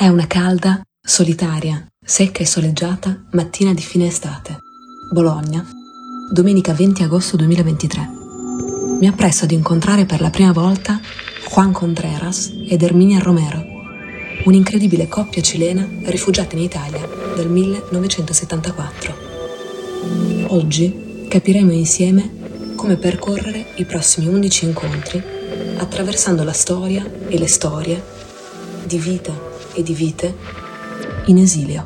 È una calda, solitaria, secca e soleggiata mattina di fine estate. Bologna, domenica 20 agosto 2023. Mi appresso ad incontrare per la prima volta Juan Contreras ed Herminia Romero, un'incredibile coppia cilena rifugiata in Italia dal 1974. Oggi capiremo insieme come percorrere i prossimi 11 incontri attraversando la storia e le storie di vita e di vite in esilio.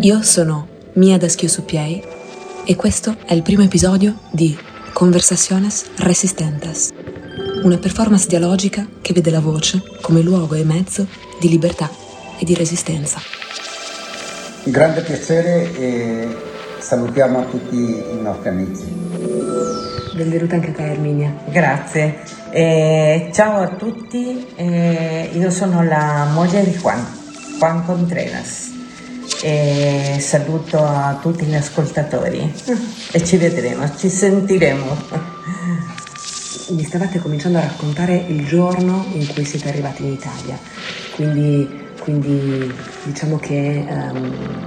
Io sono Mia Daschio Suppiei e questo è il primo episodio di Conversaciones Resistentes, una performance dialogica che vede la voce come luogo e mezzo di libertà e di resistenza. Grande piacere e salutiamo tutti i nostri amici. Benvenuta anche a te Erminia. Grazie. Eh, ciao a tutti, eh, io sono la moglie di Juan, Juan Contreras. E saluto a tutti gli ascoltatori e ci vedremo, ci sentiremo. Mi stavate cominciando a raccontare il giorno in cui siete arrivati in Italia, quindi, quindi diciamo che um,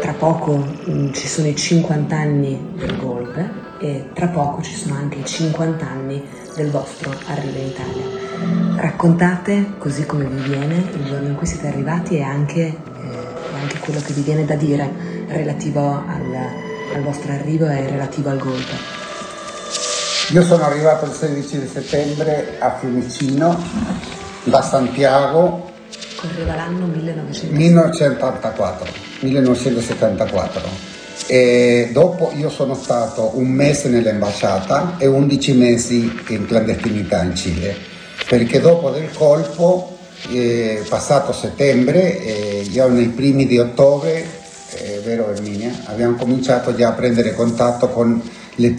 tra poco um, ci sono i 50 anni del golpe e tra poco ci sono anche i 50 anni del vostro arrivo in Italia. Raccontate così come vi viene il giorno in cui siete arrivati e anche anche quello che vi viene da dire relativo al, al vostro arrivo e relativo al golpe. Io sono arrivato il 16 di settembre a Fiumicino da Santiago. Correva l'anno 1974. 1974. 1974. E dopo io sono stato un mese nell'ambasciata e 11 mesi in clandestinità in Cile, perché dopo del colpo eh, passato settembre, eh, già nei primi di ottobre, eh, vero Erminia, abbiamo cominciato già a prendere contatto con le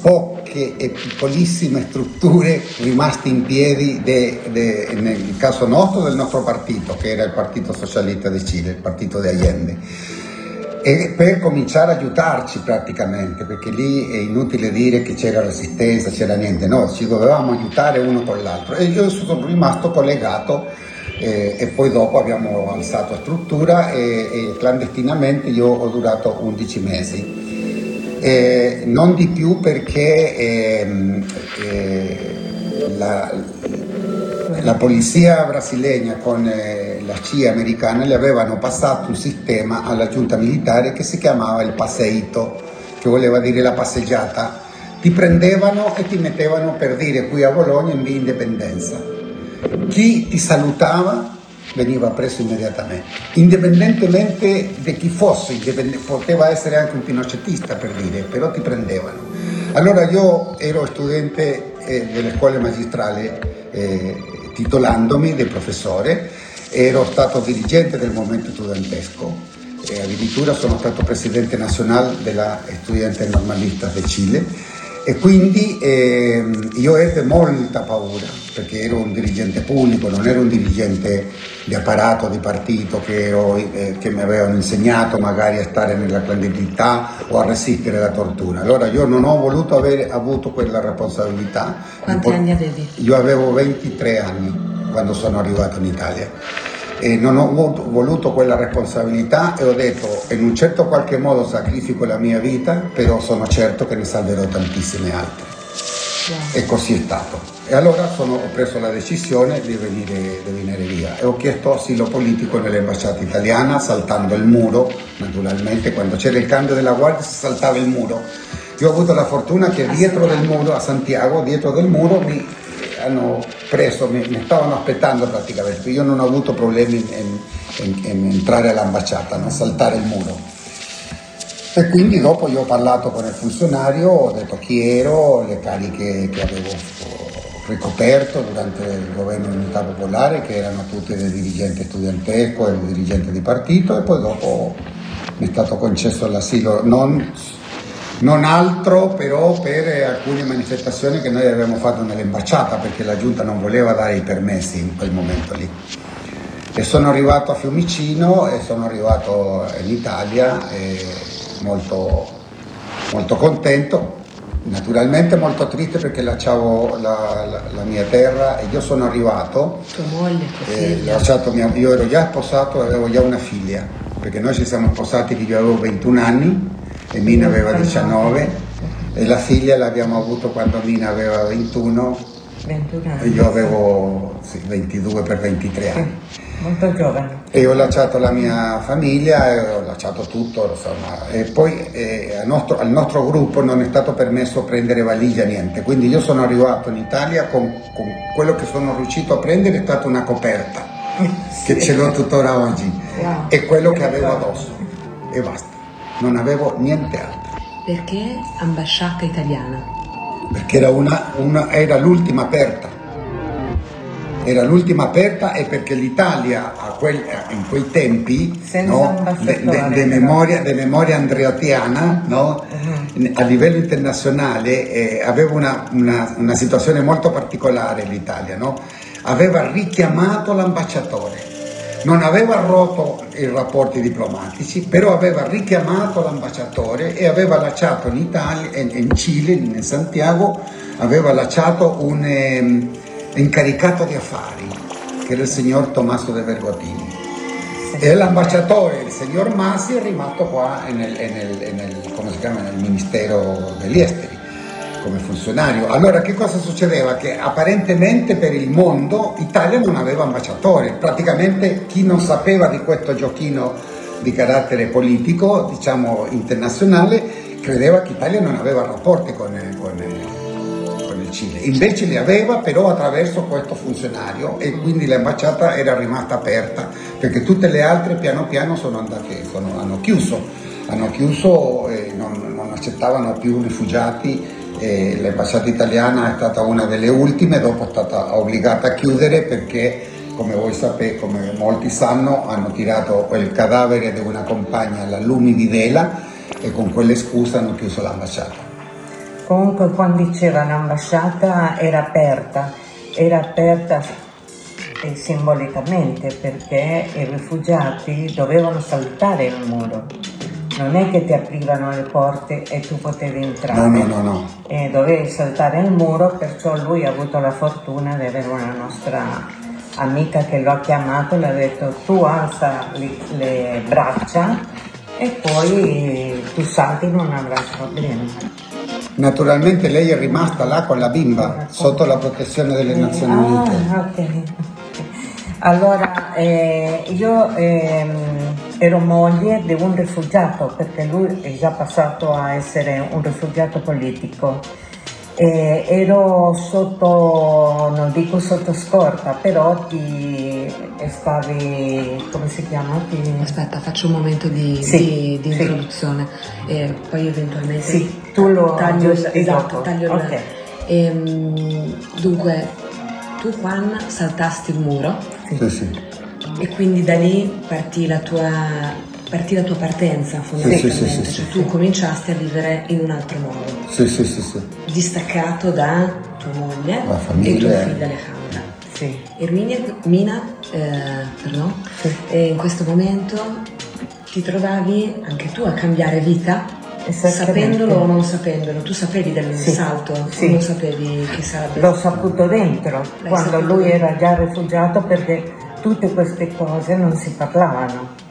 poche e piccolissime strutture rimaste in piedi de, de, nel caso nostro del nostro partito, che era il Partito Socialista di Cile, il partito di Allende e per cominciare a aiutarci praticamente, perché lì è inutile dire che c'era resistenza, c'era niente, no, ci dovevamo aiutare uno con l'altro e io sono rimasto collegato eh, e poi dopo abbiamo alzato struttura e, e clandestinamente io ho durato 11 mesi. Eh, non di più perché ehm, eh, la, la, polizia brasiliana con eh, la CIA americana le avevano passato un sistema alla giunta militare che si chiamava il passeito, che voleva dire la passeggiata. Ti prendevano e ti mettevano per dire qui a Bologna in via Indipendenza. Chi ti salutava veniva preso immediatamente, indipendentemente di chi fosse, poteva essere anche un pinocetista per dire, però ti prendevano. Allora io ero studente eh, delle scuole magistrali eh, titolandomi di professore, ero stato dirigente del movimento studentesco. E addirittura sono stato presidente nazionale della Estudiante Normalista di Cile e quindi eh, io ebbe molta paura perché ero un dirigente pubblico, non ero un dirigente di apparato, di partito che, ero, eh, che mi avevano insegnato magari a stare nella clandestinità o a resistere alla tortura. Allora io non ho voluto aver avuto quella responsabilità. Quanti anni avevi? Io avevo 23 anni quando sono arrivato in Italia e non ho voluto quella responsabilità e ho detto in un certo qualche modo sacrifico la mia vita, però sono certo che ne salverò tantissime altre. E così è stato. E allora sono, ho preso la decisione di venire, di venire via e ho chiesto asilo politico nell'ambasciata italiana saltando il muro, naturalmente quando c'era il cambio della guardia si saltava il muro. Io ho avuto la fortuna che dietro del muro, a Santiago, dietro del muro mi hanno preso, mi, mi, stavano aspettando praticamente, io non ho avuto problemi in, in, in entrare all'ambasciata, a saltare il muro. E quindi dopo io ho parlato con il funzionario, ho detto chi ero, le cariche che avevo ricoperto durante il governo di unità popolare, che erano tutte del dirigente studentesco e del dirigente di partito, e poi dopo mi è stato concesso l'asilo non non altro però per alcune manifestazioni che noi avevamo fatto nell'ambasciata perché la giunta non voleva dare i permessi in quel momento lì. E sono arrivato a Fiumicino e sono arrivato in Italia molto, molto contento Naturalmente molto triste perché lasciavo la, la, la, mia terra e io sono arrivato. Tua moglie, tua figlia? Mia, io ero già sposato e avevo già una figlia, perché noi ci siamo sposati che io avevo 21 anni e Mina aveva 19 e la figlia l'abbiamo avuto quando Mina aveva 21 21 e io avevo sì, 22 per 23 anni. Molto giovane. E ho lasciato la mia famiglia e ho lasciato tutto, insomma. E poi eh, al, nostro, al, nostro, gruppo non è stato permesso prendere valigia, niente. Quindi io sono arrivato in Italia con, con quello che sono riuscito a prendere è stata una coperta, sì. che ce l'ho tuttora oggi, wow. e quello che avevo addosso. E basta, non avevo niente altro. Perché ambasciata italiana? perché era, una, una, era l'ultima aperta. Era l'ultima aperta e perché l'Italia quel, in quei tempi, no, de, de, de, memoria, de, memoria, andreatiana, no, uh-huh. a livello internazionale eh, aveva una, una, una, situazione molto particolare l'Italia, no? aveva richiamato l'ambasciatore non aveva rotto i rapporti diplomatici, però aveva richiamato l'ambasciatore e aveva lasciato in Italia, in Cile, in Santiago, aveva lasciato un eh, incaricato di affari, che era il signor Tommaso de Vergotini. E l'ambasciatore, il signor Masi, è rimasto qua nel, nel, nel, chiama, nel Ministero degli Esteri come funzionario. Allora che cosa succedeva? Che apparentemente per il mondo Italia non aveva ambasciatore, praticamente chi non sapeva di questo giochino di carattere politico, diciamo internazionale, credeva che Italia non aveva rapporti con, con, con il Cile. Invece li aveva però attraverso questo funzionario e quindi l'ambasciata era rimasta aperta perché tutte le altre piano piano sono andate, sono, hanno chiuso hanno chiuso e non, non accettavano più rifugiati e l'ambasciata italiana è stata una delle ultime, dopo è stata obbligata a chiudere perché come voi sapete, come molti sanno, hanno tirato il cadavere di una compagna alla lumi di vela e con quelle scuse hanno chiuso l'ambasciata. Comunque quando diceva l'ambasciata era aperta, era aperta eh, simbolicamente perché i rifugiati dovevano saltare il muro non è che ti aprivano le porte e tu potevi entrare. No, no, no, no. E dovevi saltare il muro, perciò lui ha avuto la fortuna di avere una nostra amica che lo ha chiamato e le ha detto tu alza le, le braccia e poi tu salti non avrai problemi. Naturalmente lei è rimasta là con la bimba, sotto la protezione delle Nazioni Unite. Ah, ok. Allora, eh, io eh, ero moglie di un rifugiato perché lui è già passato a essere un rifugiato politico. Eh, ero sotto, non dico sotto scorta, però ti stavi, come si chiama? Ti... Aspetta, faccio un momento di, sì, di, di sì. introduzione e poi eventualmente sì, tu lo taglio, esatto, taglio okay. il... Ehm, dunque, tu Juan saltasti il muro sì, sì. E quindi da lì partì la tua, partì la tua partenza fondamentalmente, sì, sì, cioè tu cominciasti a vivere in un altro modo, sì, sì, sì, sì. distaccato da tua moglie e tua figlia Alejandra. Sì. Erminia, Mina, eh, perdon, sì. in questo momento ti trovavi anche tu a cambiare vita Sapendolo o non sapendolo, tu sapevi del sì, salto sì. o non sapevi che sarebbe? L'ho saputo dentro, L'hai quando saputo lui dentro. era già rifugiato perché tutte queste cose non si parlavano.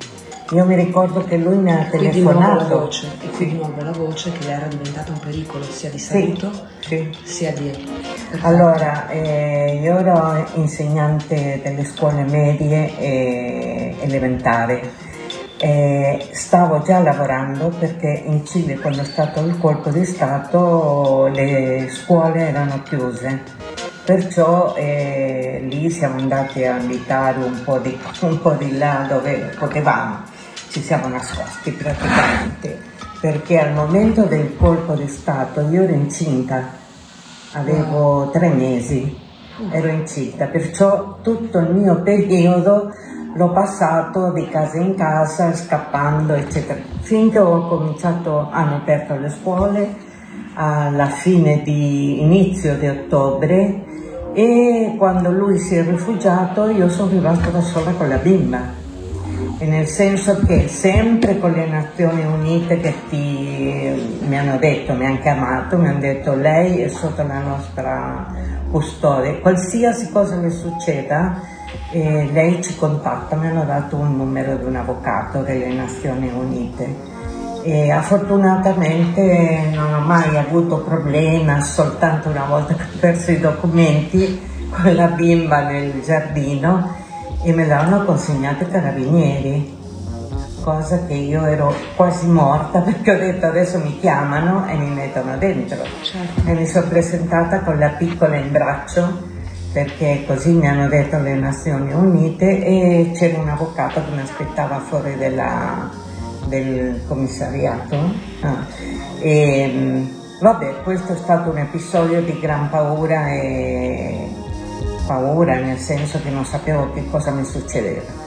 Io mi ricordo che lui mi ha telefonato. Voce, e qui di nuovo la voce che era diventata un pericolo sia di saluto sì, sia di... Allora, eh, io ero insegnante delle scuole medie e elementari. Eh, stavo già lavorando perché in Cile quando è stato il colpo di Stato le scuole erano chiuse, perciò eh, lì siamo andati a abitare un po, di, un po' di là dove potevamo, ci siamo nascosti praticamente, perché al momento del colpo di Stato io ero incinta, avevo tre mesi, ero incinta, perciò tutto il mio periodo l'ho passato di casa in casa, scappando, eccetera. Finché ho cominciato, hanno aperto le scuole. Alla fine di inizio di ottobre e quando lui si è rifugiato io sono rimasta da sola con la bimba. nel senso che sempre con le Nazioni Unite che ti, mi hanno detto, mi hanno chiamato, mi hanno detto lei è sotto la nostra custode, qualsiasi cosa le succeda eh, lei ci contatta, mi hanno dato un numero di un avvocato delle Nazioni Unite e fortunatamente non ho mai avuto problemi, soltanto una volta che ho perso i documenti con la bimba nel giardino e me l'hanno consegnato ai carabinieri cosa che io ero quasi morta perché ho detto adesso mi chiamano e mi mettono dentro certo. e mi sono presentata con la piccola in braccio perché così mi hanno detto le Nazioni Unite e c'era un avvocato che mi aspettava fuori della, del commissariato ah. e mm, vabbè questo è stato un episodio di gran paura e paura nel senso che non sapevo che cosa mi succedeva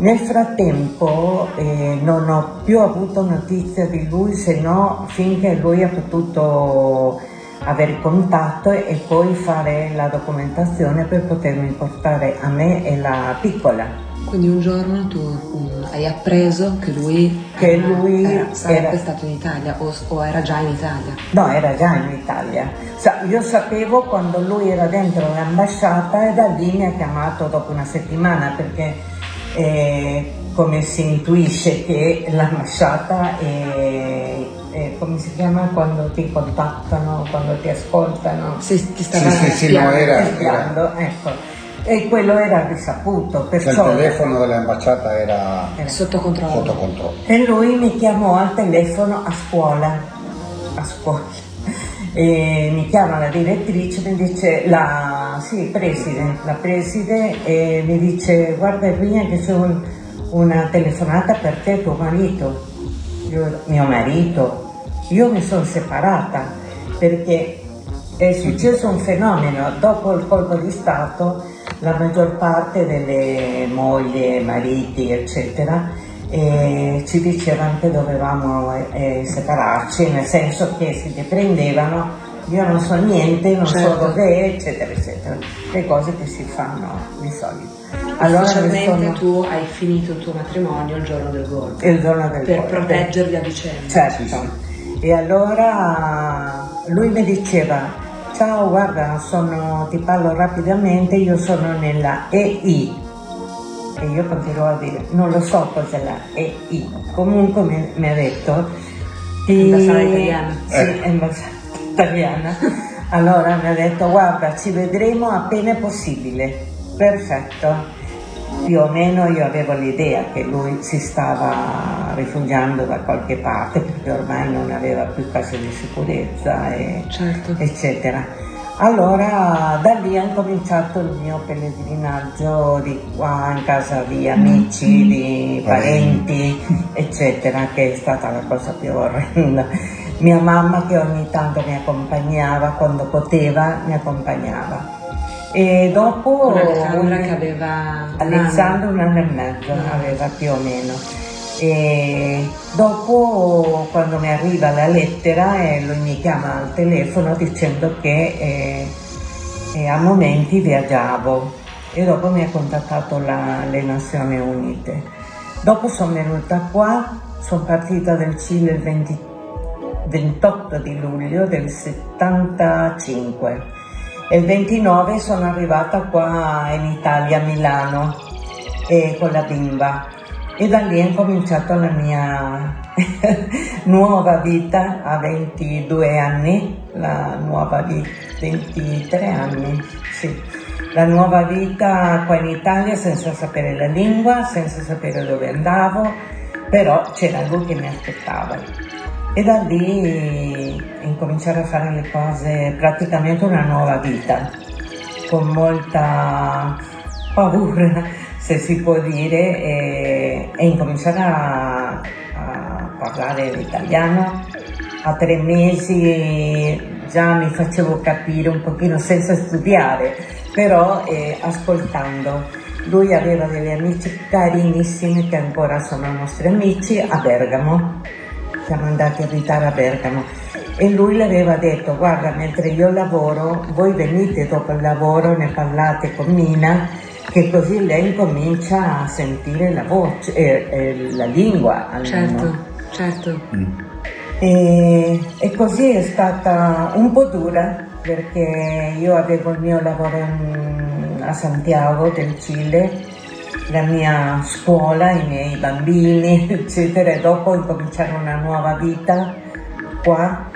nel frattempo eh, non ho più avuto notizia di lui se no finché lui ha potuto avere contatto e poi fare la documentazione per potermi portare a me e la piccola. Quindi un giorno tu um, hai appreso che lui, che lui era, sarebbe era... stato in Italia o, o, era già in Italia? No, era già in Italia. Sa, io sapevo quando lui era dentro l'ambasciata e da lì mi ha chiamato dopo una settimana perché eh, come si intuisce che l'ambasciata è, è, come si chiama quando ti contattano, quando ti ascoltano? Sì, ti stavano sì, sì, sì, no, era, era... Ecco e quello era risaputo. Perciò il telefono dell'ambasciata era, era sotto, controllo. sotto, controllo. E lui mi chiamò al telefono a scuola, a scuola. E mi chiama la direttrice, mi dice, la, sì, preside, la preside, e mi dice, guarda Erminia che c'è un, una telefonata per te, tuo marito. Io, mio marito, io mi sono separata perché è successo un fenomeno, dopo il colpo di Stato la maggior parte delle mogli, mariti, eccetera, eh, ci dicevano che dovevamo eh, separarci, nel senso che si riprendevano, io non so niente, non certo. so dov'è, eccetera, eccetera, le cose che si fanno di solito. Allora sono... tu hai finito il tuo matrimonio il giorno del golpe. Il giorno del per golpe. Per proteggervi a vicenda. Certo. E allora lui mi diceva, Ciao, guarda, sono, ti parlo rapidamente, io sono nella EI e io continuo a dire, non lo so cos'è la EI, comunque mi, mi ha detto... Ti... Ambassata italiana. Sì, eh. ambassata italiana. Allora mi ha detto, guarda, ci vedremo appena possibile. Perfetto più o meno io avevo l'idea che lui si stava rifugiando da qualche parte perché ormai non aveva più case di sicurezza e, certo. eccetera. Allora da lì è cominciato il mio pellegrinaggio di qua in casa di amici, mm. di parenti, eccetera, che è stata la cosa più orrenda. Mia mamma che ogni tanto mi accompagnava, quando poteva mi accompagnava e dopo... Con Alessandra che aveva... Alessandra un anno e mezzo ah. aveva più o meno. E dopo quando mi arriva la lettera e lui mi chiama al telefono dicendo che eh, eh, a momenti viaggiavo e dopo mi ha contattato la, le Nazioni Unite. Dopo sono venuta qua, sono partita dal Cile il 20, 28 di luglio del 75 e il 29 sono arrivata qua in Italia, a Milano, con la bimba e da lì è cominciata la mia nuova vita a 22 anni, la nuova vita, 23 anni, sì. La nuova vita qua in Italia senza sapere la lingua, senza sapere dove andavo, però c'era lui che mi aspettava e da lì incominciare a fare le cose, praticamente una nuova vita, con molta paura, se si può dire, e, e incominciare a, a parlare l'italiano. A tre mesi già mi facevo capire un pochino senza studiare, però eh, ascoltando. Lui aveva degli amici carinissimi che ancora sono nostri amici a Bergamo siamo andati a abitare a Bergamo e lui le aveva detto guarda mentre io lavoro voi venite dopo il lavoro ne parlate con Nina che così lei comincia a sentire la voce, eh, eh, la lingua almeno. Certo, certo. Mm. E, e, così è stata un po' dura perché io avevo il mio lavoro in, a Santiago del Cile, la mia scuola, i miei bambini, eccetera, e dopo incominciare una nuova vita qua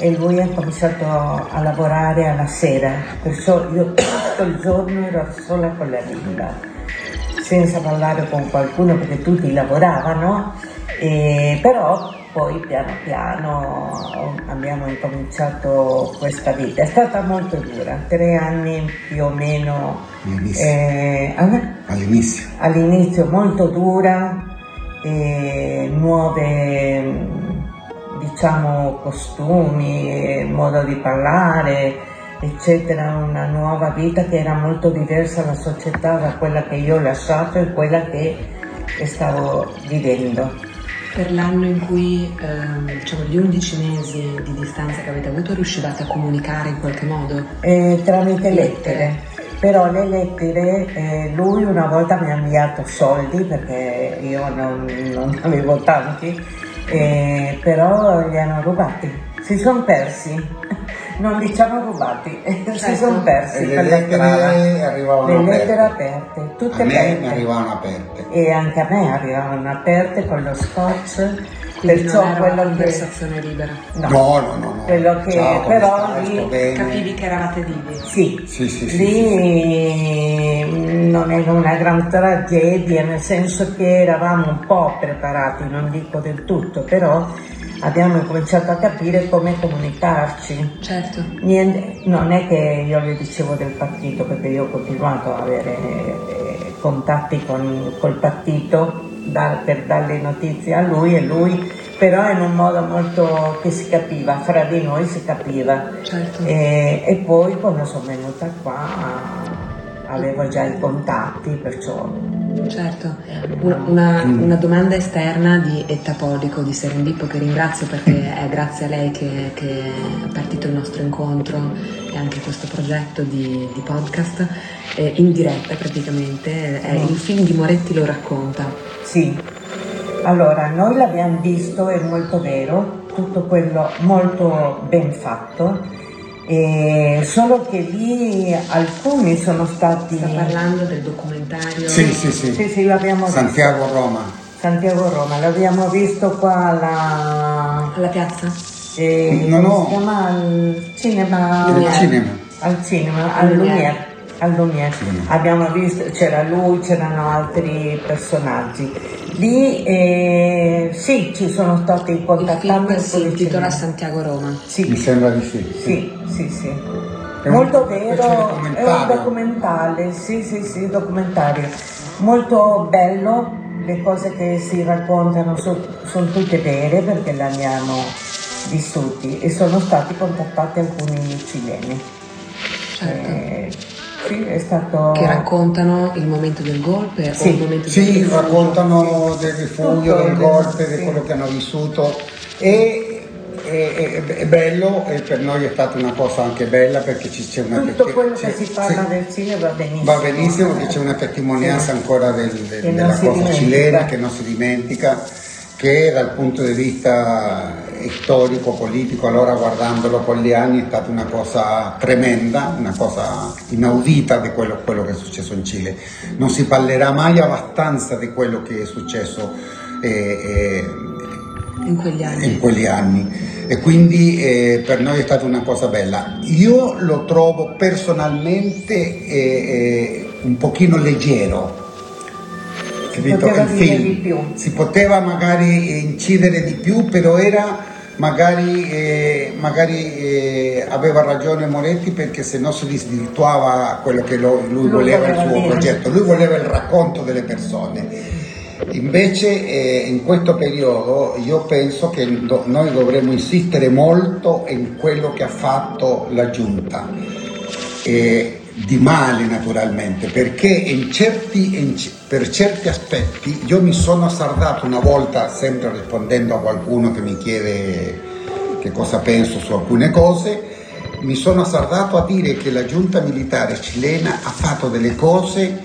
e lui ha cominciato a lavorare alla sera, perciò io tutto il giorno ero sola con la bimba, senza parlare con qualcuno perché tutti lavoravano, e, però poi piano piano abbiamo incominciato questa vita. È stata molto dura, tre anni più o meno. All'inizio. Eh, all'inizio. all'inizio molto dura, eh, nuove diciamo costumi, modo di parlare, eccetera, una nuova vita che era molto diversa la società da quella che io ho lasciato e quella che stavo vivendo. Per l'anno in cui, eh, diciamo, gli 11 mesi di distanza che avete avuto, riuscivate a comunicare in qualche modo? Eh, tramite lettere. Però le lettere, eh, lui una volta mi ha inviato soldi perché io non, non avevo tanti eh, però li hanno rubati, si sono persi, non diciamo rubati, certo. si sono persi. Le lettere arrivavano le lettere aperte, tutte a me aperte. mi arrivavano aperte. E anche a me arrivavano aperte con lo scotch quindi Perciò non era quello una conversazione che... libera. No, no, no. no, no. Quello che Ciao, però lì capivi che eravate vivi. Sì, sì, sì, lì sì, non era una gran tragedia, nel senso che eravamo un po' preparati, non dico del tutto, però abbiamo cominciato a capire come comunicarci. Certo. Niente, non è che io le dicevo del partito, perché io ho continuato ad avere eh, contatti con, col partito da, per dare notizie a lui e lui però in un modo molto che si capiva, fra di noi si capiva. Certo. E, e, poi quando sono venuta qua avevo già i contatti, perciò... Certo, una, una domanda esterna di Etta Polico di Serendippo che ringrazio perché è grazie a lei che, che è partito il nostro incontro e anche questo progetto di, di podcast eh, in diretta praticamente, è il film di Moretti lo racconta. Sì, allora noi l'abbiamo visto, è molto vero, tutto quello molto ben fatto, e solo che lì alcuni sono stati... Sta parlando del documentario? Sì, sì, sì. Sì, sì, l'abbiamo Santiago visto. Roma. Santiago Roma, l'abbiamo visto qua alla... Alla piazza? Eh, no, no. Si chiama al cinema... Al cinema. Al cinema, al Lumière al Lumiere. Abbiamo visto, c'era lui, c'erano altri personaggi. Lì eh, sì, ci sono stati contattati. Il film si intitola Santiago Roma. Sì. Mi sembra di sì. Sì, sì, sì. È Molto un, vero, è un documentale, sì, sì, sì, documentario. Molto bello, le cose che si raccontano sono, sono tutte vere perché le abbiamo vissuti e sono stati contattati alcuni cileni. Certo. Eh, sì, è stato... Che raccontano il momento del golpe? Sì, il momento sì del raccontano del rifugio, del golpe, sì. di quello che hanno vissuto e è, è, bello e per noi è stata una cosa anche bella perché ci c'è una tutto quello che si parla sì, del cinema va benissimo va benissimo perché c'è una testimonianza ancora del, del, della cosa dimentica. cilena che non si dimentica che dal punto di vista storico, politico, allora guardandolo con gli anni è stata una cosa tremenda, una cosa inaudita di quello, quello che è successo in Cile. Non si parlerà mai abbastanza di quello che è successo eh, eh, in, quegli in, quegli anni. E quindi eh, per noi è stata una cosa bella. Io lo trovo personalmente eh, eh, un pochino leggero? Il film si poteva magari incidere di più, però era magari, eh, magari eh, aveva ragione Moretti perché se no si disvirtuava quello che lo, lui, lui, voleva, voleva il suo dire. progetto, lui voleva il racconto delle persone. Invece eh, in questo periodo io penso che do, noi dovremmo insistere molto in quello che ha fatto la giunta di male naturalmente, perché in certi, in, per certi aspetti io mi sono assardato una volta, sempre rispondendo a qualcuno che mi chiede che cosa penso su alcune cose, mi sono azzardato a dire che la giunta militare cilena ha fatto delle cose,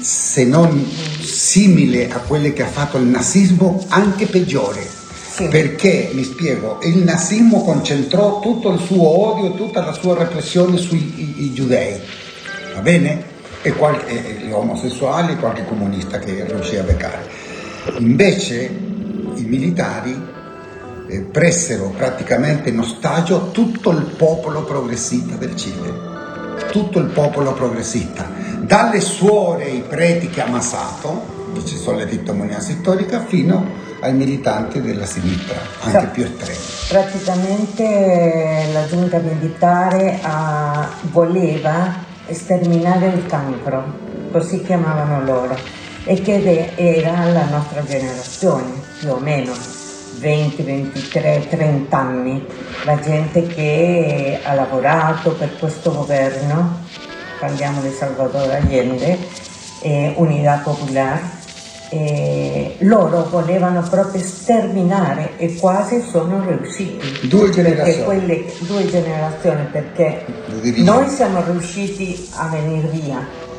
se non simili a quelle che ha fatto il nazismo, anche peggiore. Sì. Perché, mi spiego, il nazismo concentrò tutto il suo odio tutta la sua repressione sui i, i giudei, va bene? E, qualche, e gli omosessuali e qualche comunista che riuscì a beccare. Invece i militari eh, pressero praticamente in ostaggio tutto il popolo progressista del Cile, tutto il popolo progressista, dalle suore e i preti che ha ammazzato, ci sono le testimonianze storiche, fino ai militanti della sinistra, anche più estremi. Praticamente la giunta militare ha, voleva sterminare il cancro, così chiamavano loro, e che era la nostra generazione, più o meno 20, 23, 30 anni, la gente che ha lavorato per questo governo, parliamo di Salvador Allende, eh, Unità Popolare, eh, loro volevano proprio sterminare e quasi sono riusciti. Due generazioni. Quelle, due generazioni perché noi siamo riusciti a venire via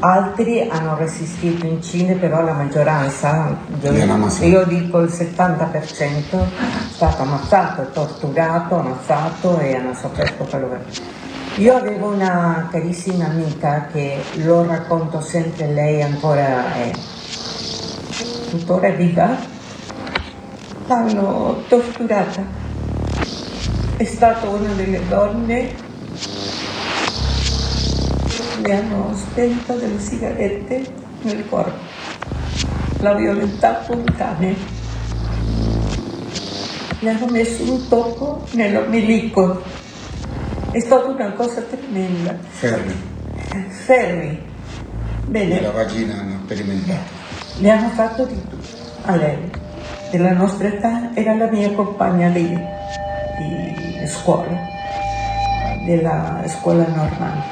altri hanno resistito in Cile, però la maggioranza, io, io dico il 70%, è stato ammazzato, torturato, ammazzato e hanno sofferto quello che... Io avevo una carissima amica che lo racconto sempre, lei ancora è tuttora viva, l'hanno torturata. È stata una delle donne mi hanno spento delle sigarette nel corpo. La violentato un cane. Mi hanno messo un tocco nell'ombelico. È stata una cosa tremenda. Fermi. Fermi. Bene. La vagina hanno sperimentato. Le hanno fatto di tutto a lei. Della nostra età era la mia compagna di, di scuola, della scuola normale.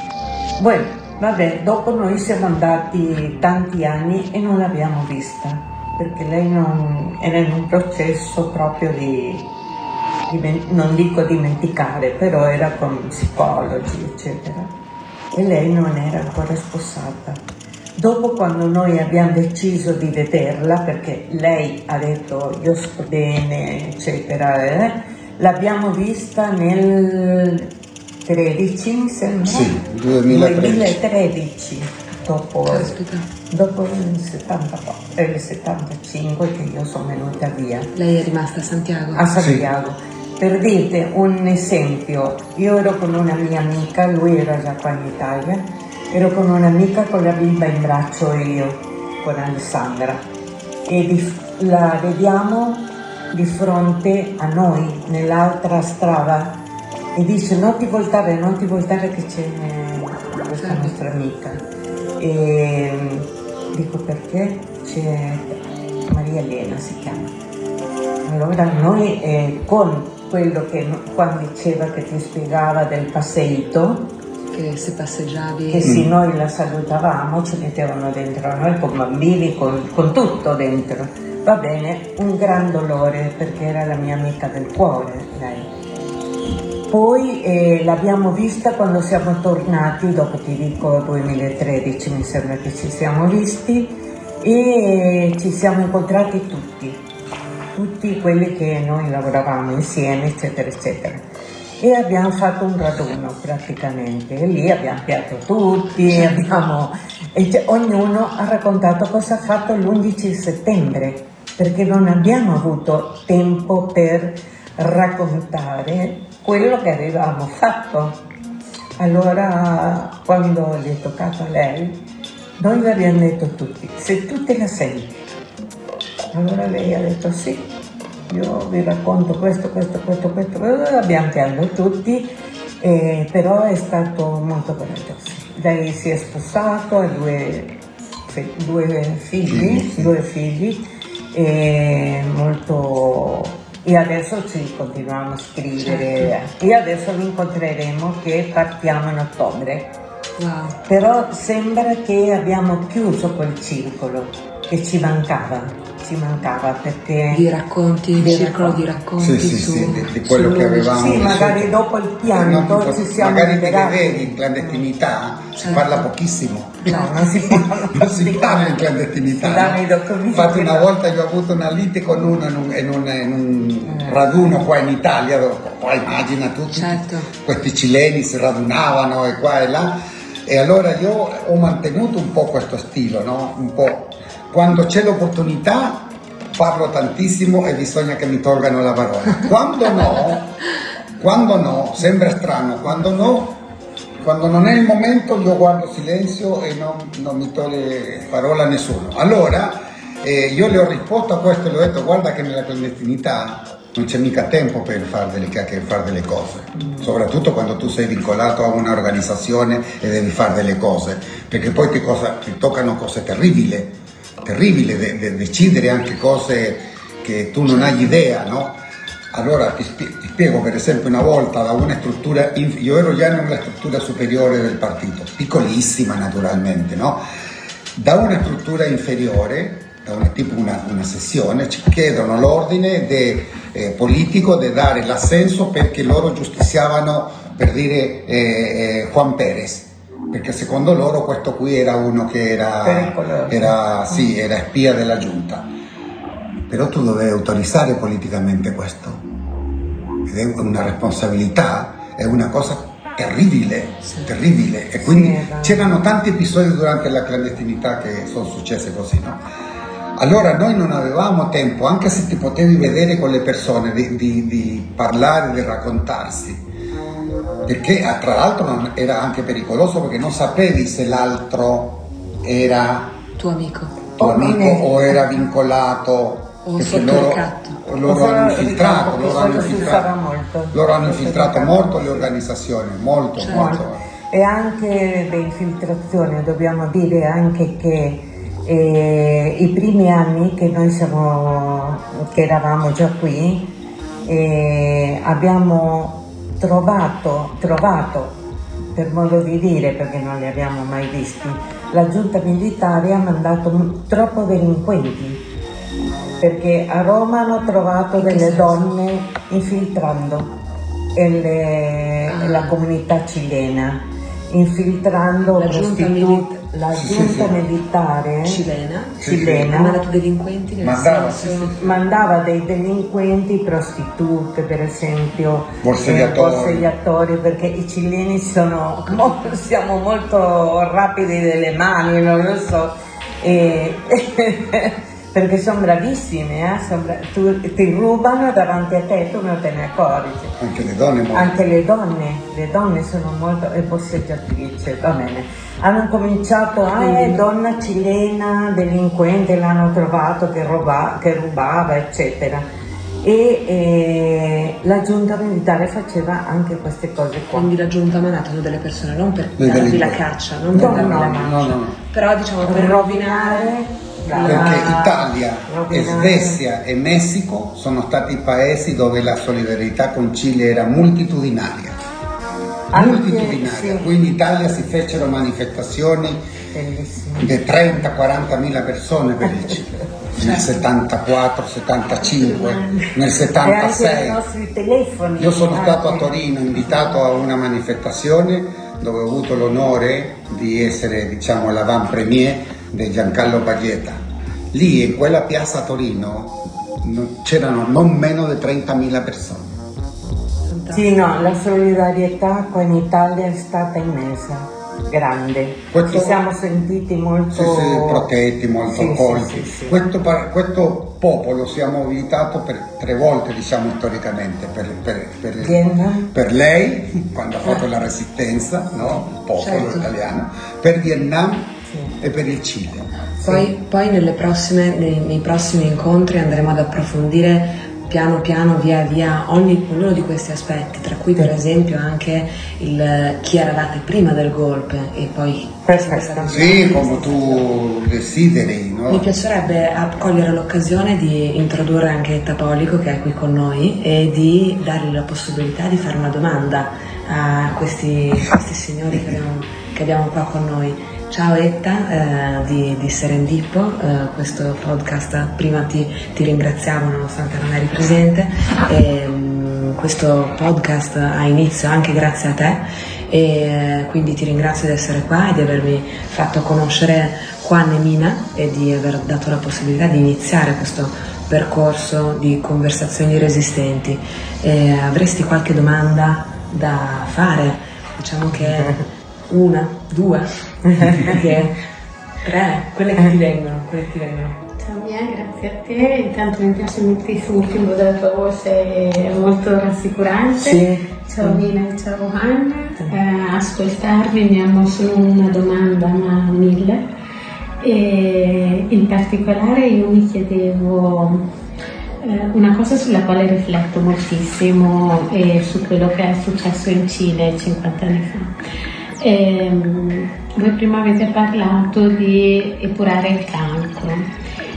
Bueno, vabbè, dopo noi siamo andati tanti anni e non l'abbiamo vista, perché lei non, era in un processo proprio di, di, non dico dimenticare, però era con psicologi, eccetera. E lei non era ancora sposata. Dopo quando noi abbiamo deciso di vederla, perché lei ha detto io sto bene, eccetera, eh, l'abbiamo vista nel 13 mi sembra? Sì, 2013. 2013 dopo, dopo il, 74, eh, il 75 che io sono venuta via. Lei è rimasta a Santiago? A Santiago. Sì. Per dirti un esempio, io ero con una mia amica, lui era già qua in Italia, ero con un'amica con la bimba in braccio io, con Alessandra, e di, la vediamo di fronte a noi, nell'altra strada e dice non ti voltare, non ti voltare che c'è questa nostra amica. E dico perché c'è Maria Elena si chiama. Allora noi eh, con quello che quando diceva che ti spiegava del passeito, che se passeggiavi che sì noi la salutavamo ci mettevano dentro noi con bambini con, con, tutto dentro. Va bene un gran dolore perché era la mia amica del cuore lei. Poi eh, l'abbiamo vista quando siamo tornati, dopo ti dico 2013 mi sembra che ci siamo visti e ci siamo incontrati tutti, tutti quelli che noi lavoravamo insieme eccetera eccetera e abbiamo fatto un raduno praticamente lì abbiamo piatto tutti, abbiamo, cioè, ognuno ha raccontato cosa ha fatto l'11 settembre perché non abbiamo avuto tempo per raccontare quello che avevamo fatto. Allora, quando gli è toccato a lei, noi le abbiamo detto tutti, se tu te la senti. Allora lei ha detto sì, io vi racconto questo, questo, questo, questo, abbiamo pianto tutti, eh, però è stato molto coraggioso. Lei si è sposato, ha due, due figli, due figli, e molto e adesso ci continuiamo a scrivere certo. e adesso vi incontreremo che partiamo in ottobre. Wow. Però sembra che abbiamo chiuso quel circolo che ci mancava ci mancava perché... Di racconti, il circolo di racconti sì, sì, su, sì, di, di quello su, che avevamo Sì, magari dopo il pianto no, ci siamo Magari liberati. te le vedi in clandestinità, si Certo. parla pochissimo. No, non si parla. non si parla in clandestinità. No? Infatti una volta io ho avuto una lite con uno in un, in un- in un Eh. raduno qua in Italia, dove qua immagina tutti Certo. questi cileni si radunavano e qua e là. E allora io ho mantenuto un po' questo stile, no? Un po'. Quando c'è l'opportunità parlo tantissimo e bisogna che mi tolgano la parola. Quando no, quando no, sembra strano, quando no, quando non è il momento io guardo silenzio e non, non mi toglie parola a nessuno. Allora eh, io le ho risposto a questo e le ho detto guarda che nella clandestinità non c'è mica tempo per fare delle fare delle cose, soprattutto quando tu sei vincolato a un'organizzazione e devi fare delle cose, perché poi ti, cosa- ti toccano cose terribili, terribili, de- de- decidere anche cose che tu non hai idea, no? Allora ti, spie- ti spiego per esempio una volta da una struttura, io ero già nella struttura superiore del partito, piccolissima naturalmente, no? Da una struttura inferiore, da una, tipo una, una sessione, ci chiedono l'ordine de- eh, politico di dare l'assenso perché loro giustiziavano per dire eh, eh, Juan Perez. Perché secondo loro questo qui era uno che era, era, sì, era spia della giunta. Però tu dovevi autorizzare politicamente questo. Ed è una responsabilità, è una cosa terribile, terribile. E quindi Sì, c'erano tanti episodi durante la clandestinità che sono successe così, no? Allora noi non avevamo tempo, anche se ti potevi vedere con le persone, di, di- di parlare, di raccontarsi. Perché ah, tra l'altro non- era anche pericoloso perché non sapevi se l'altro era tuo amico. tuo Oh, amico o era vincolato O sotto loro, loro hanno infiltrato, che loro hanno infiltrato, molto. loro hanno infiltrato molto le organizzazioni, molto, Certo. molto. E anche le infiltrazioni, dobbiamo dire anche che eh, i primi anni che noi siamo, che eravamo già qui, eh, abbiamo trovato, trovato, per modo di dire, perché non li abbiamo mai visti, la giunta militare ha mandato troppo delinquenti, perché a Roma hanno trovato delle donne infiltrando le- la comunità cilena, infiltrando La giunta prostitu- milita- la giunta sì. militare Cilena. Sì, cilena mandato delinquenti nel Mandava, senso... mandava dei delinquenti, prostitute per esempio, Borsegliatori. eh, borsegliatori, perché i cileni sono, mo- siamo molto rapidi delle mani, non lo so, e- perché sono bravissimi, eh, son bra- tu- ti rubano davanti a te tu non te ne accorgi. Anche le donne molto. Anche le donne, le donne sono molto e borseggiatrici, va bene. Hanno cominciato, ah, è donna cilena, delinquente, l'hanno trovato che, ruba- che rubava, eccetera. E eh, la giunta militare faceva anche queste cose qua. Quindi la giunta ha mandato delle persone non per darvi la caccia, non No, per darvi no, la no, caccia. no, no, no. Però diciamo per Per rovinare la- Perché Italia e Svezia e Messico sono stati i paesi dove la solidarietà con Cile era multitudinaria. Multitudinaria. sì. Qui in Italia si fecero manifestazioni Bellissimo. di 30-40 mila persone per il Cile. Nel 74, 75, nel E anche i 76. nostri telefoni. Io sono stato a. Torino invitato a una manifestazione dove ho avuto l'onore di essere diciamo l'avant-premier di Giancarlo Baglietta. Lì in quella piazza a Torino no- c'erano non meno di 30.000 persone. Sì, no, la solidarietà qua in Italia è stata immensa, grande. Questo- Ci siamo sentiti molto Sì, sì, protetti, molto Sì, sì, accolti. sì, sì. Questo, questo popolo si è mobilitato per tre volte, diciamo storicamente, per, per- per- Vietnam. per lei, quando ha fatto la resistenza, no? il popolo Certo. italiano, per Vietnam Sì. e per il Cile. Poi, poi nelle prossime- nei, nei prossimi incontri andremo ad approfondire piano piano, via via, ogni, ognuno di questi aspetti, tra cui per esempio anche il chi eravate prima del golpe e poi... Perfetto. Sì, come tu desideri, no? Mi piacerebbe a- cogliere l'occasione di introdurre anche Tapolico che è qui con noi e di dargli la possibilità di fare una domanda a questi, questi signori che abbiamo, che abbiamo qua con noi. Ciao Etta eh, di, di, Serendippo, eh, questo podcast prima ti, ti, ringraziavo nonostante non eri presente e, um, questo podcast ha inizio anche grazie a te e eh, quindi ti ringrazio di essere qua e di avermi fatto conoscere Juan e Mina e di aver dato la possibilità di iniziare questo percorso di conversazioni resistenti. E avresti qualche domanda da fare? Diciamo che una, due, che, tre, quelle che ti vengono, quelle che ti vengono. Ciao Mia, grazie a te. Intanto mi piace moltissimo il timbro della tua voce, è molto rassicurante. Sì. Ciao. Mina e ciao Juan. Eh, ascoltarvi mi ha mosso una domanda, ma mille. E in particolare io mi chiedevo eh, una cosa sulla quale rifletto moltissimo e su quello che è successo in Cile 50 anni fa Ehm, voi prima avete parlato di epurare il cancro.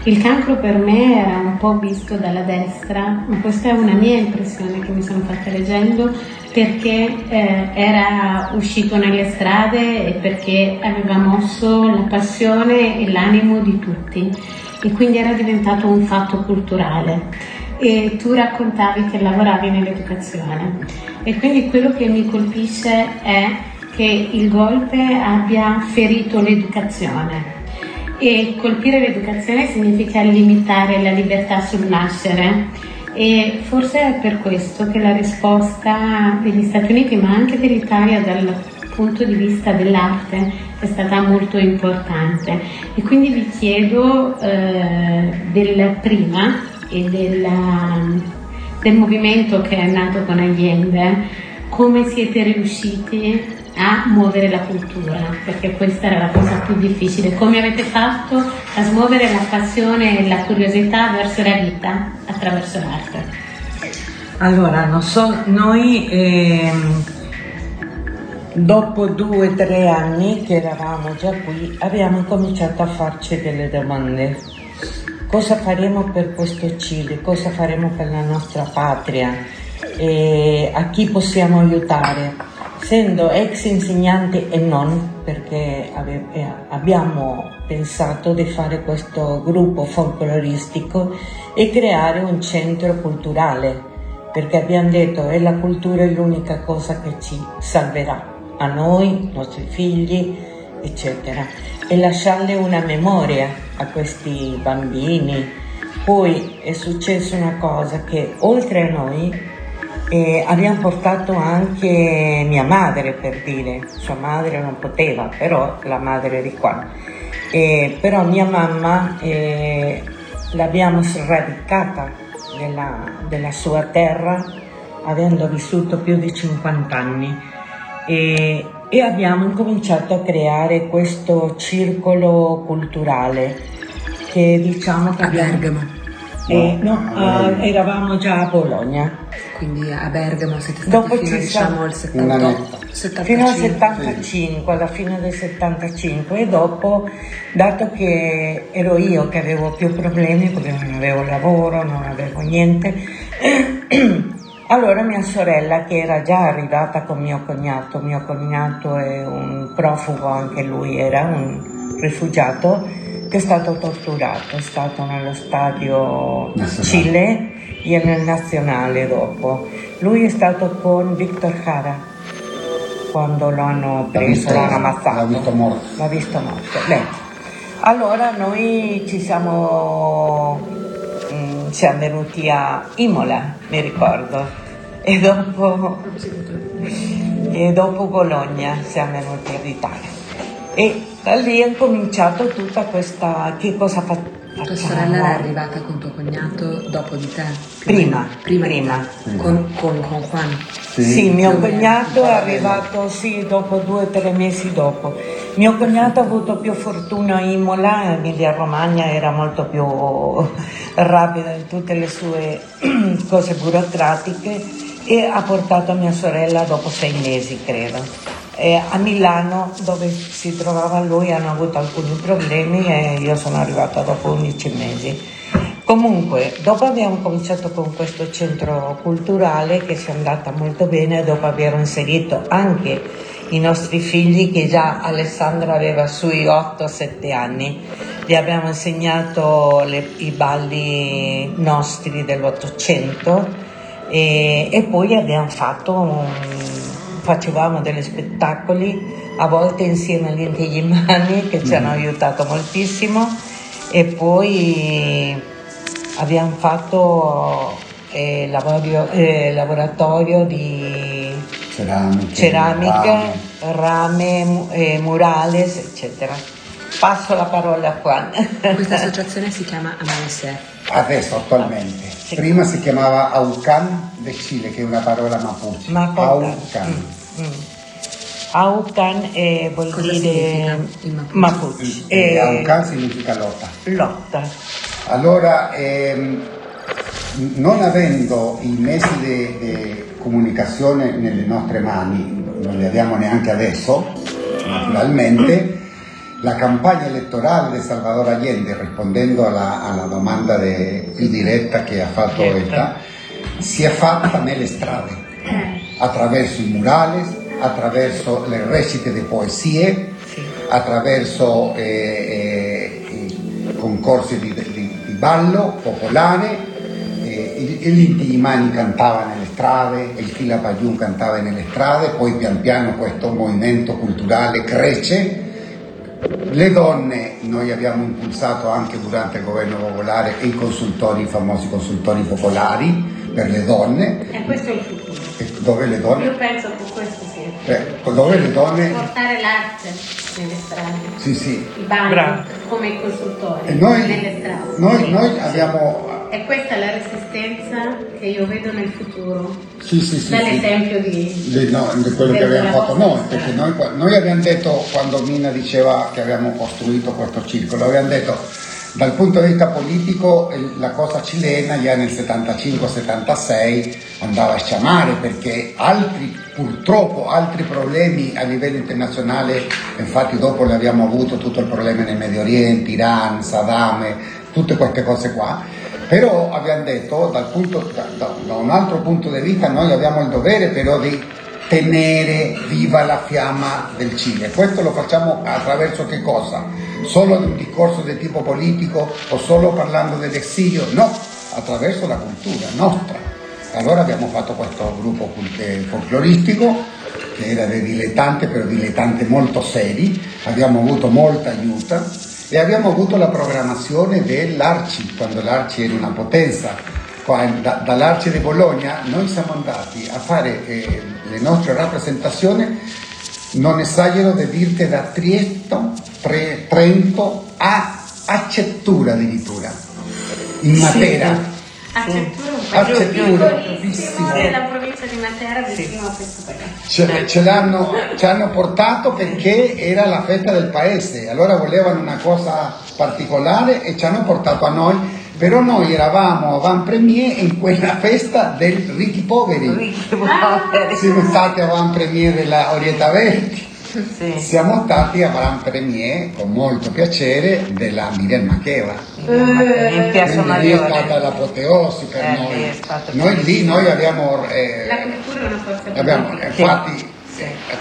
Il cancro per me era un po' visto dalla destra, ma questa è una mia impressione che mi sono fatta leggendo perché eh, era uscito nelle strade e perché aveva mosso la passione e l'animo di tutti e quindi era diventato un fatto culturale. E tu raccontavi che lavoravi nell'educazione e quindi quello che mi colpisce è che il golpe abbia ferito l'educazione. E colpire l'educazione significa limitare la libertà sul nascere. E forse è per questo che la risposta degli Stati Uniti ma anche dell'Italia dal punto di vista dell'arte è stata molto importante. E quindi vi chiedo eh, del prima e della, del movimento che è nato con Allende. Come siete riusciti a muovere la cultura, perché questa era la cosa più difficile. Come avete fatto a smuovere la passione e la curiosità verso la vita attraverso l'arte? Allora, so, noi eh, dopo due o tre anni che eravamo già qui abbiamo cominciato a farci delle domande. Cosa faremo per questo Cile? Cosa faremo per la nostra patria? E a chi possiamo aiutare? Essendo ex insegnante e non, perché eh, abbiamo pensato di fare questo gruppo folcloristico e creare un centro culturale, perché abbiamo detto che la cultura è l'unica cosa che ci salverà, a noi, ai nostri figli, eccetera, e lasciarle una memoria a questi bambini. Poi è successa una cosa che oltre a noi e abbiamo portato anche mia madre per dire, sua madre non poteva, però la madre di qua. E, però mia mamma eh, l'abbiamo sradicata della, della, sua terra avendo vissuto più di 50 anni e, e abbiamo incominciato a creare questo circolo culturale che diciamo che a Bergamo. Eh, no, uh, eravamo già a Bologna quindi a Bergamo siete stati Dopo fino diciamo al 78, 75. fino al 75, alla fine del 75 e dopo, dato che ero io che avevo più problemi perché non avevo lavoro, non avevo niente, allora mia sorella che era già arrivata con mio cognato, mio cognato è un profugo, anche lui era un rifugiato, che è stato torturato, è stato nello stadio Cile e nel nazionale dopo. Lui è stato con Victor Jara quando lo hanno preso, l'hanno ammazzato. L'ha visto morto. L'ha visto morto. Beh, allora noi ci siamo, mh, mm, siamo venuti a Imola, mi ricordo, e dopo, e dopo Bologna siamo venuti a Italia. E da lì è cominciato tutta questa, che cosa facciamo? Tua sorella era arrivata con tuo cognato dopo di te? Prima, prima, prima. Con, con, con, Juan? Sì, sì mio cognato è arrivato sì, dopo due o tre mesi dopo. Mio cognato ha avuto più fortuna a Imola, Emilia Romagna era molto più rapida in tutte le sue cose burocratiche e ha portato mia sorella dopo sei mesi, credo. Eh, a Milano dove si trovava lui hanno avuto alcuni problemi e io sono arrivata dopo 11 mesi. Comunque, dopo abbiamo cominciato con questo centro culturale che si è andata molto bene, dopo abbiamo inserito anche i nostri figli che già Alessandro aveva sui 8-7 anni. Gli abbiamo insegnato le, i balli nostri dell'Ottocento e, e poi abbiamo fatto un, facevamo degli spettacoli a volte insieme agli Intiglimani che ci hanno mm. aiutato moltissimo e poi abbiamo fatto eh, lavorio, eh, laboratorio di ceramiche, ceramiche rame, rame eh, murales, eccetera. Passo la parola a Juan. Questa associazione si chiama Amanecer. Adesso, attualmente. Ah, sì. Prima si chiamava Aucan del Cile, che è una parola mapuche. Mapuche. Aucan. Mm. Aucan eh, vuol Cosa dire mapuche. Eh, Aucan significa lotta. Lotta. Allora, ehm, non avendo i mezzi di comunicazione nelle nostre mani, non li abbiamo neanche adesso, naturalmente, la campagna elettorale di Salvador Allende, rispondendo alla, alla domanda de, più diretta che ha fatto Eta, si è fatta nelle strade, attraverso i murales, attraverso le recite di poesie, attraverso eh, eh, i concorsi di, di, di ballo popolare l'Inti Imani cantava nelle strade, il Chilapayún cantava nelle strade, poi pian piano questo movimento culturale cresce. Le donne noi abbiamo impulsato anche durante il governo popolare i consultori, i famosi consultori popolari per le donne. E questo è il futuro. Dove le donne? Io penso che questo sia. Eh, dove le donne... Portare l'arte nelle strade. Sì, sì. I bagni come i consultori noi, nelle strade. Noi, noi abbiamo e questa è la resistenza che io vedo nel futuro, sì, sì, sì, dall'esempio di, di, no, di, quello che abbiamo fatto noi, perché noi, noi, abbiamo detto, quando Mina diceva che abbiamo costruito questo circolo, abbiamo detto dal punto di vista politico la cosa cilena già nel 75-76 andava a sciamare perché altri, purtroppo altri problemi a livello internazionale, infatti dopo ne abbiamo avuto tutto il problema nel Medio Oriente, Iran, Saddam, tutte queste cose qua, però abbiamo detto, punto, da, da, un altro punto di vista, noi abbiamo il dovere però di tenere viva la fiamma del Cile. Questo lo facciamo attraverso che cosa? Solo di un discorso di tipo politico o solo parlando dell'esilio? No, attraverso la cultura nostra. Allora abbiamo fatto questo gruppo folcloristico che era di dilettanti, però dilettanti molto seri, abbiamo avuto molta aiuto e abbiamo avuto la programmazione dell'Arci, quando l'Arci era una potenza. Dall'Arci di Bologna noi siamo andati a fare eh, le nostre rappresentazioni, non esagero di dirti da Trieste, tre, Trento a Accettura addirittura, in Matera. Sì. Accettura un paese piccolissimo della provincia di Matera vicino a questo paese. Ce, ce l'hanno, ci hanno portato perché era la festa del paese, allora volevano una cosa particolare e ci hanno portato a noi, però noi eravamo avant premier in quella festa del Ricchi Poveri. Ricchi Poveri. Siamo stati avant premier della Orietta Verdi. Sì. Siamo stati a Gran Premier con molto piacere della Miriam Macheva. in Piazza Maggiore. è stata l'apoteosi per eh, noi. Noi lì noi abbiamo... Eh, abbiamo, Infatti a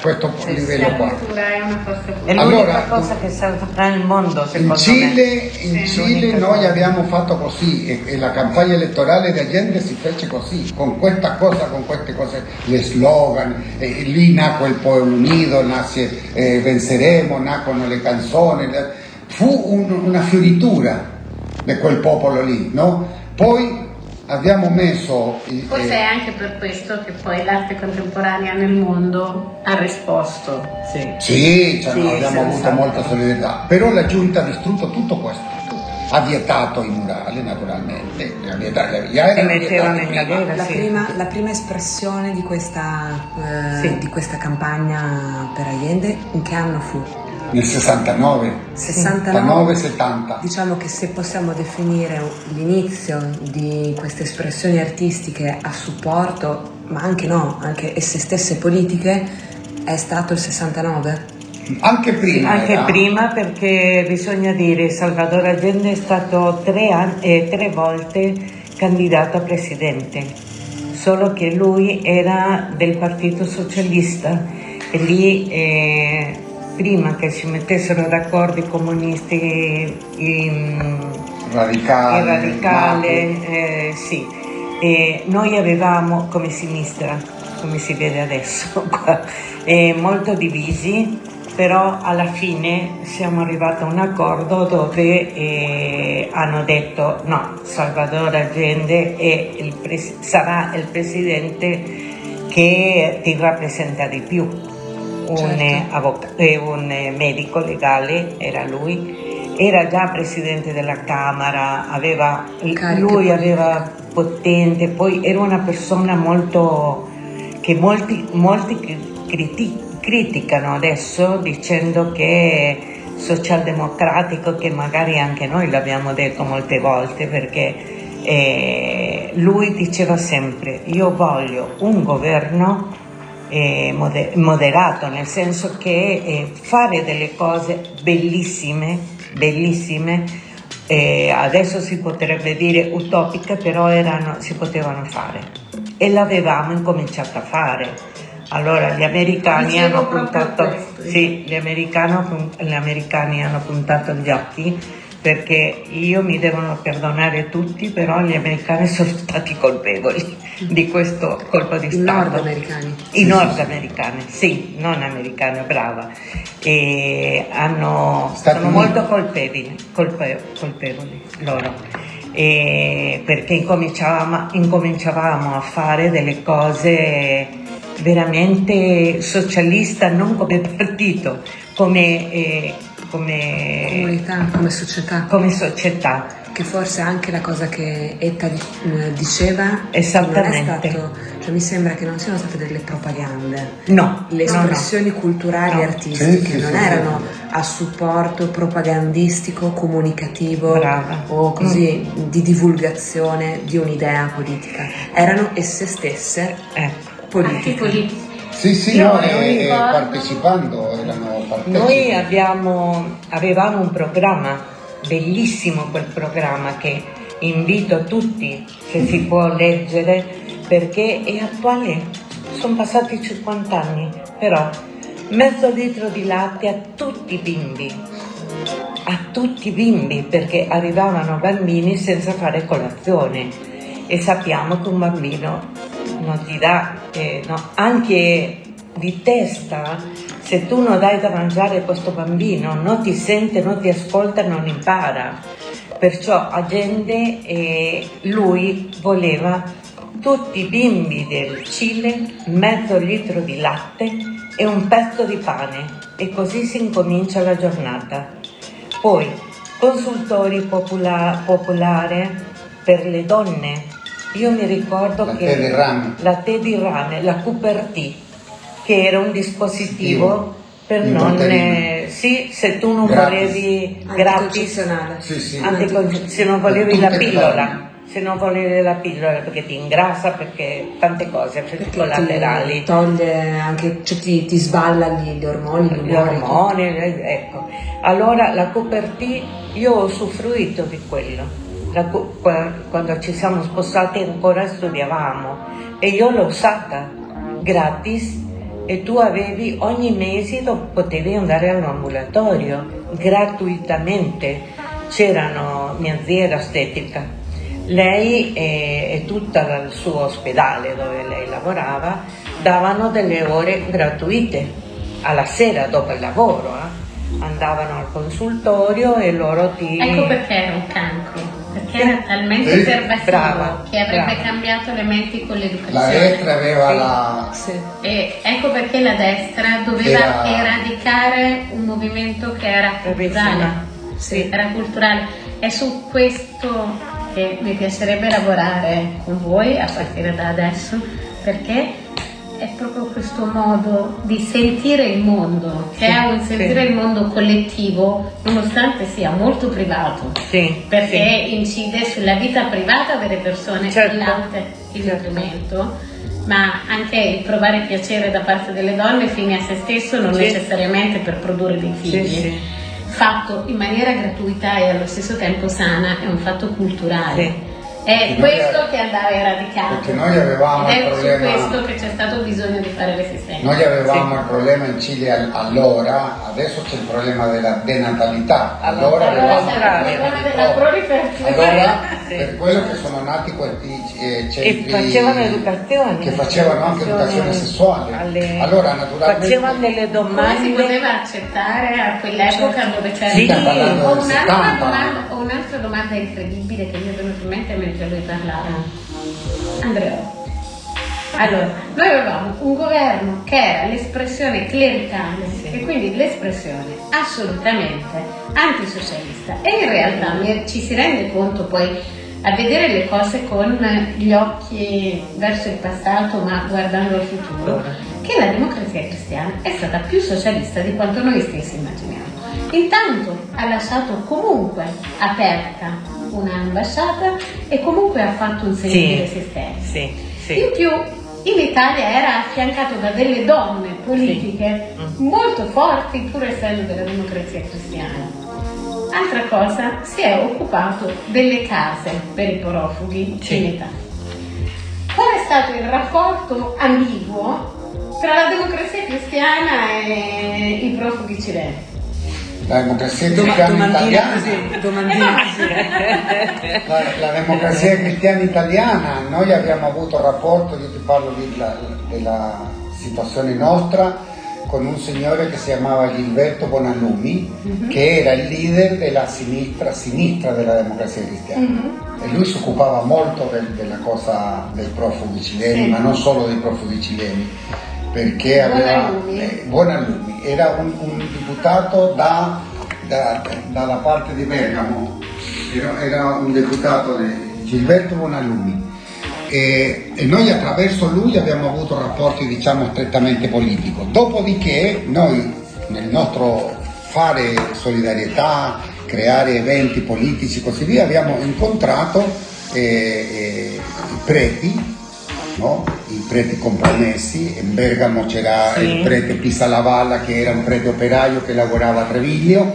questo sì, livello qua. È, l'unica allora, cosa che salverà il mondo. In Cile, in sì, Cile noi abbiamo fatto così e, e, la campagna elettorale di Allende si fece così, con questa cosa, con queste cose, le slogan, e lì nacque il Pueblo Unido, nace eh, Venceremo, nacquero le canzoni, fu un, una fioritura di quel popolo lì, no? Poi abbiamo messo... Forse è anche per questo che poi l'arte contemporanea nel mondo ha risposto. Sì, sì, cioè, sì no, abbiamo avuto stato. molta solidarietà, però la giunta ha distrutto tutto questo. Ha vietato i murali naturalmente, ha vietato, era prima. La, prima, la prima espressione di questa, eh, sì. di questa campagna per Allende in che anno fu? Nel 69, 69, 70. Diciamo che se possiamo definire l'inizio di queste espressioni artistiche a supporto, ma anche no, anche esse stesse politiche, è stato il 69? Anche prima. Anche era. prima perché bisogna dire Salvatore Allende è stato tre, anni, eh, tre volte candidato a presidente, solo che lui era del Partito Socialista e lì eh, prima che si mettessero d'accordo i comunisti in, radicale, il radicale eh, sì. E noi avevamo come sinistra, come si vede adesso, eh, molto divisi, però alla fine siamo arrivati a un accordo dove eh, hanno detto no, Salvador Allende il sarà il presidente che ti rappresenta di più. Un, certo. avvoc- eh, un medico legale era lui, era già presidente della Camera, aveva, lui aveva potente, poi era una persona molto che molti, molti critico criticano adesso dicendo che socialdemocratico, che magari anche noi l'abbiamo detto molte volte perché eh, lui diceva sempre io voglio un governo eh, moderato, nel senso che eh, fare delle cose bellissime, bellissime, eh, adesso si potrebbe dire utopiche, però erano, si potevano fare. E l'avevamo incominciato a fare. Allora gli americani, hanno puntato, sì, gli, americano, gli americani hanno puntato gli occhi perché io mi devono perdonare tutti, però gli americani sono stati colpevoli di questo colpo di Stato. I nordamericani. I nordamericani, sì, non americani, brava. E hanno, sono molto colpevoli, colpe, colpevoli loro. E perché incominciavamo, incominciavamo a fare delle cose veramente socialista, non come partito, come, eh, come comunità, come società. Come società. Che forse anche la cosa che Etta eh, diceva Esattamente. non è stato, cioè mi sembra che non siano state delle propagande. No. Le espressioni no, no. culturali no. e artistiche sì, non sì, erano sì. a supporto propagandistico, comunicativo Brava. o così mm. di divulgazione di un'idea politica. Erano esse stesse. Ecco politica. Sì, sì, Io no, eh, eh partecipando erano partecipi. Noi abbiamo, avevamo un programma, bellissimo quel programma che invito tutti, se si può leggere, perché è attuale. Sono passati 50 anni, però mezzo litro di latte a tutti i bimbi, a tutti i bimbi, perché arrivavano bambini senza fare colazione e sappiamo che un bambino non ti dà, eh, no, anche di testa, se tu non dai da mangiare a questo bambino, non ti sente, non ti ascolta, non impara. Perciò a gente eh, lui voleva tutti i bimbi del Cile mezzo litro di latte e un pezzo di pane e così si incomincia la giornata. Poi consultori popolari popolare per le donne io mi ricordo la che di rame. la tè di rame, la Cooper T, che era un dispositivo per non... Eh, sì, se tu non gratis. volevi gratis, sì, sì. se non volevi la pillola se non volevi la pillola perché ti ingrassa, perché tante cose, effetti collaterali. Toglie anche, cioè ti, ti sballa gli, gli ormoni, gli, gli ormoni, ecco. Allora la Cooper T, io ho usufruito di quello quando ci siamo spostati ancora studiavamo e io l'ho usata gratis e tu avevi ogni mese potevi andare all'ambulatorio gratuitamente. C'erano mia zia era ostetrica. Lei e, e tutto il suo ospedale dove lei lavorava davano delle ore gratuite. Alla sera dopo il lavoro eh? andavano al consultorio e loro ti ecco perché era un cancro perché era talmente sì. pervasivo brava, che avrebbe brava. cambiato le menti con l'educazione. La destra aveva sì. la... Sì. E ecco perché la destra doveva era... eradicare un movimento che era culturale. Sì. Era culturale. È su questo che mi piacerebbe lavorare con voi a partire da adesso, perché è proprio questo modo di sentire il mondo, che sì, è un sentire sì. il mondo collettivo, nonostante sia molto privato, sì, perché incide sulla vita privata delle persone, certo. il latte, il certo. nutrimento, ma anche il provare piacere da parte delle donne fine a se stesso, non necessariamente per produrre dei figli. Fatto in maniera gratuita e allo stesso tempo sana, è un fatto culturale È questo che andava eradicato. Perché noi avevamo Ed il è problema. su questo che c'è stato bisogno di fare le sistemi. Noi avevamo il problema in Cile al- allora, adesso c'è il problema della denatalità. Allora Allora avevamo il problema della proliferazione. Allora, per quello che sono nati questi eh, E centri facevano educazione. che facevano anche educazione sessuale. alle- Allora, naturalmente Facevano delle Come si domande. poteva accettare a quell'epoca dove c'era Sì. Parlando Ho un'altra, 70. domanda, ho un'altra domanda incredibile che mi è venuta in mente mentre lui parlava. Andrea. Allora, noi avevamo un governo che era l'espressione clericale e quindi l'espressione assolutamente antisocialista e in realtà ci si rende conto poi a vedere le cose con gli occhi verso il passato ma guardando al futuro che la democrazia cristiana è stata più socialista di quanto noi stessi immaginiamo. Intanto ha lasciato comunque aperta un'ambasciata e comunque ha fatto un segno Sì. di resistenza. Sì, In sì. più in Italia era affiancato da delle donne politiche Sì. Mm. molto forti pur essendo della democrazia cristiana. Altra cosa, si è occupato delle case per i profughi Sì. in Italia. Qual è stato il rapporto ambiguo tra la democrazia cristiana e i profughi cileni? La democrazia Doma- cristiana italiana così, domandina così. La, la democrazia cristiana italiana, noi abbiamo avuto rapporto, io ti parlo di- la- della situazione nostra, con un signore che si chiamava Gilberto Bonallumi, che era il leader della sinistra, sinistra della democrazia cristiana. E lui si occupava molto del- della cosa dei profughi cileni, Sì. ma non solo dei profughi cileni, perché aveva... Bonallumi. eh, Era un, un deputato da- da- dalla parte di Bergamo, era, era un deputato di Gilberto Bonallumi e, e noi attraverso lui abbiamo avuto rapporti diciamo strettamente politici. Dopodiché noi nel nostro fare solidarietà, creare eventi politici e così via abbiamo incontrato eh, eh, i preti, no? i preti compromessi, in Bergamo c'era Sì. il prete Pisalavalla che era un prete operaio che lavorava a Treviglio,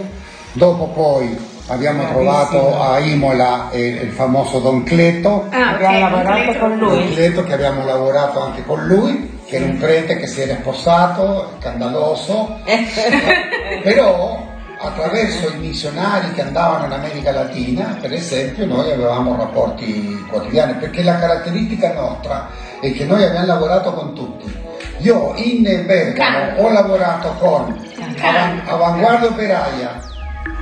dopo poi abbiamo trovato a Imola eh, il famoso Don Cleto, Ah, Abbiamo ok, lavorato con Don lui. Cleto che abbiamo lavorato anche con lui, che era un prete che si era sposato, scandaloso, però attraverso i missionari che andavano in America Latina, per esempio, noi avevamo rapporti quotidiani, perché la caratteristica nostra è che noi abbiamo lavorato con tutti. Io in Bergamo ho lavorato con Avan- Avanguardia Operaia,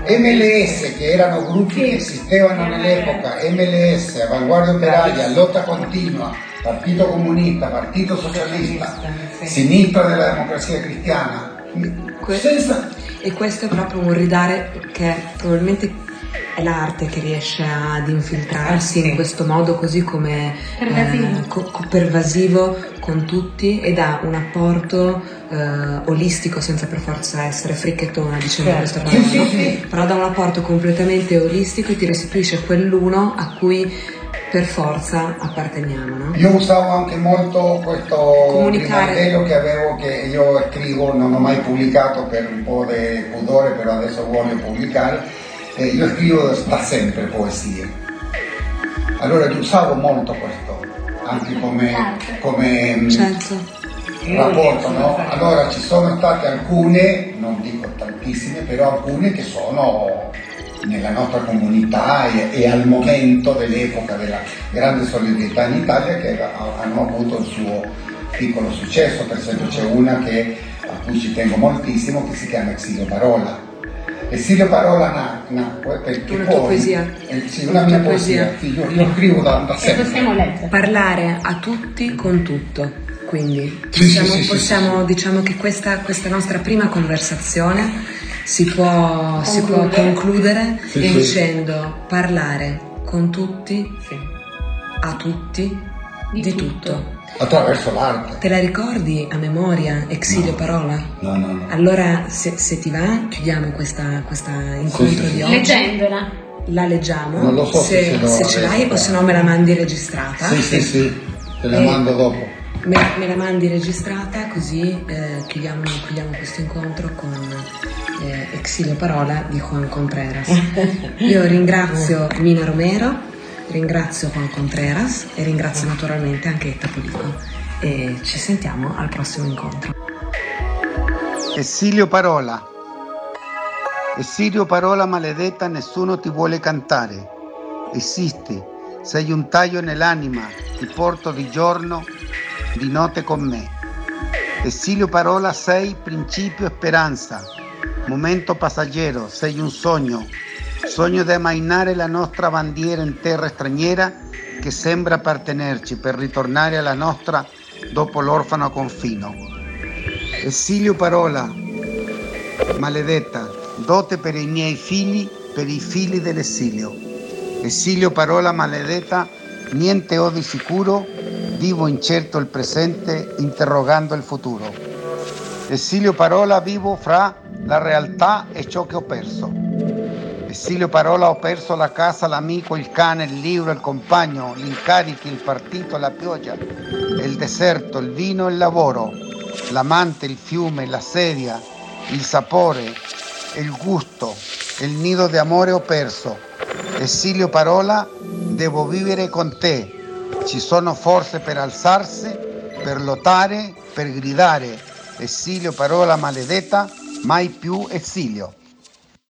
MLS, che erano gruppi che esistevano nell'epoca, MLS, Avanguardia Operaia, Lotta Continua, Partito Comunista, Partito Socialista, Sì. Sinistra della Democrazia Cristiana. Senza, E questo è proprio un ridare che probabilmente è l'arte che riesce ad infiltrarsi Ah, sì. in questo modo così come Pervasivo. eh, co- pervasivo con tutti ed ha un apporto eh, olistico senza per forza essere fricchettona dicendo Certo. questa parola, sì, no? sì. però dà un apporto completamente olistico e ti restituisce quell'uno a cui per forza apparteniamo. No? Io usavo anche molto questo rimardello che avevo che io scrivo, non ho mai pubblicato per un po' di pudore, però adesso voglio pubblicare. Eh, io scrivo da sempre poesie. Allora io usavo molto questo, anche come, come mm, Certo. rapporto, no? Allora ci sono state alcune, non dico tantissime, però alcune che sono nella nostra comunità e, e al momento dell'epoca della grande solidarietà in Italia che ha- hanno avuto il suo piccolo successo, per esempio c'è una che, a cui ci tengo moltissimo che si chiama Exilio Parola. Exilio Parola nacque perché Una poi... tua poesia. eh, sì, una mia Una poesia, poesia. sì, io, io scrivo da, da E sempre. possiamo leggere. parlare a tutti con tutto. Quindi Sì, sì, possiamo, sì, sì, possiamo- sì. diciamo che questa, questa nostra prima conversazione si può, si può Concludere. Sì, sì. dicendo parlare con tutti, Sì. a tutti, Di di, tutto. tutto. Attraverso l'arte. Te la ricordi a memoria, Exilio No. Parola? No, no, no. Allora, se, se ti va, chiudiamo questa, questa incontro Sì, sì, sì. di oggi. Leggendola. La leggiamo, Non lo so se se, se ce l'hai o se no me la mandi registrata. Sì, sì, sì, te la Eh, mando dopo. Me, me la mandi registrata così eh, chiudiamo, chiudiamo questo incontro con eh, Exilio Parola di Juan Contreras. Io ringrazio Mina Romero, Ringrazio Juan Contreras e ringrazio naturalmente anche Etta e ci sentiamo al prossimo incontro. Esilio Parola. Esilio Parola maledetta, nessuno ti vuole cantare. Esisti, sei un taglio nell'anima, ti porto di giorno, di notte con me. Esilio Parola sei principio e speranza, momento passaggero, sei un sogno, sogno di ammainare la nostra bandiera in terra straniera che sembra appartenerci per ritornare alla nostra dopo l'orfano confino. Esilio Parola, maledetta, dote per i miei figli, per i figli dell'esilio. Esilio Parola maledetta, niente ho di sicuro, vivo incerto il presente, interrogando il futuro. Esilio Parola vivo fra la realtà e ciò che ho perso. Esilio Parola ho perso la casa, l'amico, il cane, il libro, il compagno, gli incarichi, il partito, la pioggia, il deserto, il vino, il lavoro, l'amante, il fiume, la sedia, il sapore, il gusto, il nido di amore ho perso. Esilio Parola, devo vivere con te. Ci sono forze per alzarsi, per lottare, per gridare. Esilio Parola maledetta, mai più esilio.